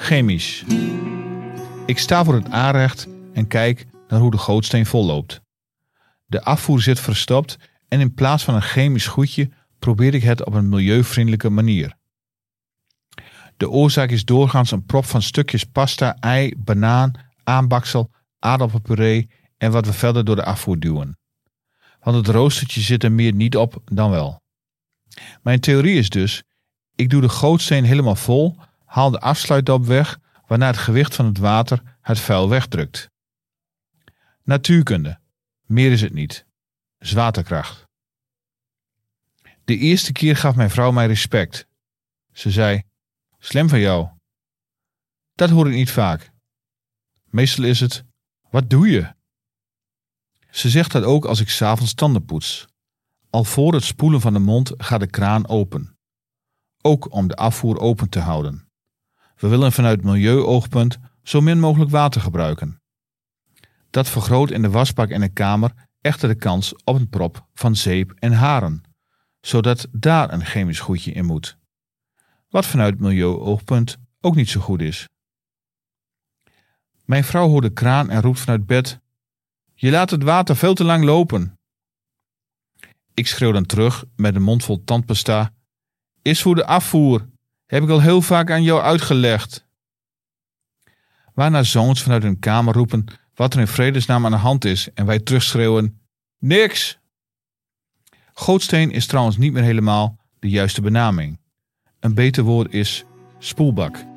chemisch. Ik sta voor het aanrecht en kijk naar hoe de gootsteen volloopt. De afvoer zit verstopt en in plaats van een chemisch goedje probeer ik het op een milieuvriendelijke manier. De oorzaak is doorgaans een prop van stukjes pasta, ei, banaan, aanbaksel, aardappelpuree en wat we verder door de afvoer duwen. Want het roostertje zit er meer niet op dan wel. Mijn theorie is dus, ik doe de gootsteen helemaal vol, haal de afsluitdop weg, waarna het gewicht van het water het vuil wegdrukt. Natuurkunde. Meer is het niet. Zwaartekracht. De eerste keer gaf mijn vrouw mij respect. Ze zei: Slim van jou. Dat hoor ik niet vaak. Meestal is het: Wat doe je? Ze zegt dat ook als ik s'avonds tanden poets. Al voor het spoelen van de mond gaat de kraan open. Ook om de afvoer open te houden. We willen vanuit milieuoogpunt zo min mogelijk water gebruiken. Dat vergroot in de wasbak en de kamer echter de kans op een prop van zeep en haren, zodat daar een chemisch goedje in moet. Wat vanuit milieuoogpunt ook niet zo goed is. Mijn vrouw hoort de kraan en roept vanuit bed: Je laat het water veel te lang lopen. Ik schreeuw dan terug met een mond vol tandpasta: Is voor de afvoer. Heb ik al heel vaak aan jou uitgelegd. Waarna zoons vanuit hun kamer roepen wat er in vredesnaam aan de hand is en wij terugschreeuwen: Niks! Gootsteen is trouwens niet meer helemaal de juiste benaming. Een beter woord is spoelbak.